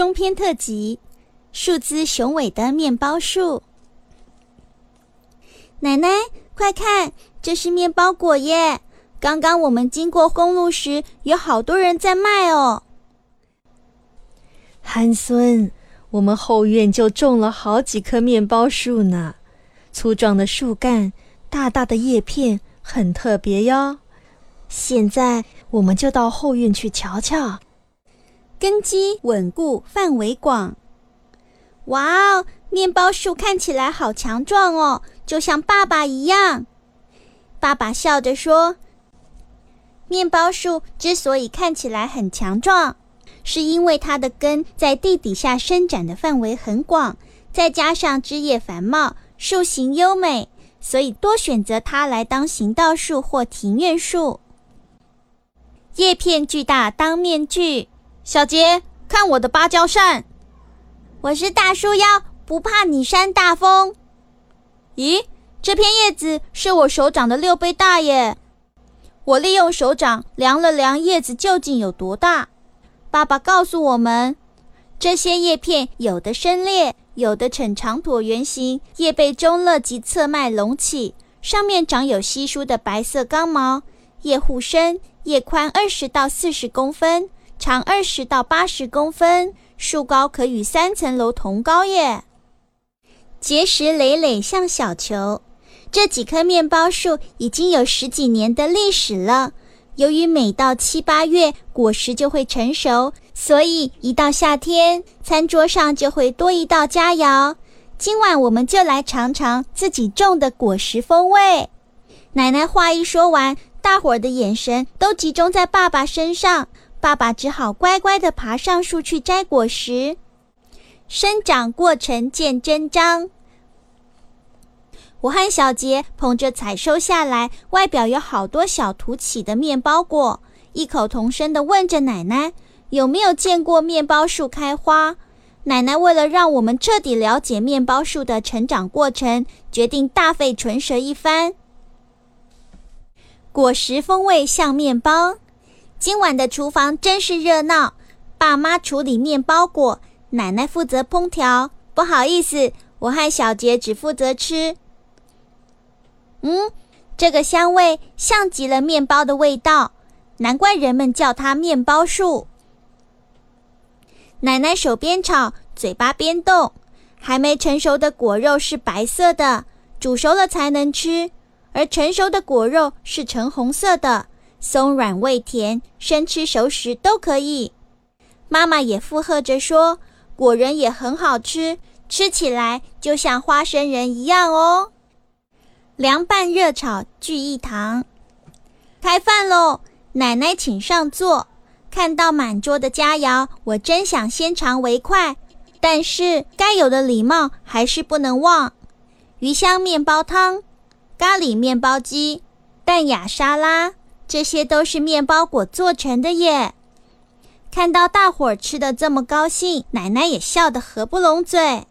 中篇特辑：树姿雄伟的面包树。奶奶，快看，这是面包果耶！刚刚我们经过公路时，有好多人在卖哦。憨孙，我们后院就种了好几棵面包树呢，粗壮的树干，大大的叶片，很特别哟。现在我们就到后院去瞧瞧。根基稳固，范围广。哇哦，面包树看起来好强壮哦，就像爸爸一样。爸爸笑着说：“面包树之所以看起来很强壮，是因为它的根在地底下伸展的范围很广，再加上枝叶繁茂，树形优美，所以多选择它来当行道树或庭院树。叶片巨大，当面具。”小杰，看我的芭蕉扇！我是大树妖，不怕你扇大风。咦，这片叶子是我手掌的六倍大耶！我利用手掌量了量叶子究竟有多大。爸爸告诉我们，这些叶片有的深裂，有的呈长椭圆形，叶背中肋及侧脉隆起，上面长有稀疏的白色刚毛。叶护深，叶宽二十到四十公分。长二十到八十公分，树高可与三层楼同高耶。结实累累像小球。这几棵面包树已经有十几年的历史了。由于每到七八月果实就会成熟，所以一到夏天，餐桌上就会多一道佳肴。今晚我们就来尝尝自己种的果实风味。奶奶话一说完，大伙儿的眼神都集中在爸爸身上。爸爸只好乖乖地爬上树去摘果实，生长过程见真章。我和小杰捧着采收下来、外表有好多小凸起的面包果，异口同声地问着奶奶：“有没有见过面包树开花？”奶奶为了让我们彻底了解面包树的成长过程，决定大费唇舌一番。果实风味像面包。今晚的厨房真是热闹，爸妈处理面包果，奶奶负责烹调。不好意思，我和小杰只负责吃。嗯，这个香味像极了面包的味道，难怪人们叫它面包树。奶奶手边炒，嘴巴边动。还没成熟的果肉是白色的，煮熟了才能吃；而成熟的果肉是橙红色的。松软味甜，生吃熟食都可以。妈妈也附和着说：“果仁也很好吃，吃起来就像花生仁一样哦。”凉拌热炒聚一堂，开饭喽！奶奶请上座。看到满桌的佳肴，我真想先尝为快，但是该有的礼貌还是不能忘。鱼香面包汤、咖喱面包鸡、淡雅沙拉。这些都是面包果做成的耶！看到大伙儿吃的这么高兴，奶奶也笑得合不拢嘴。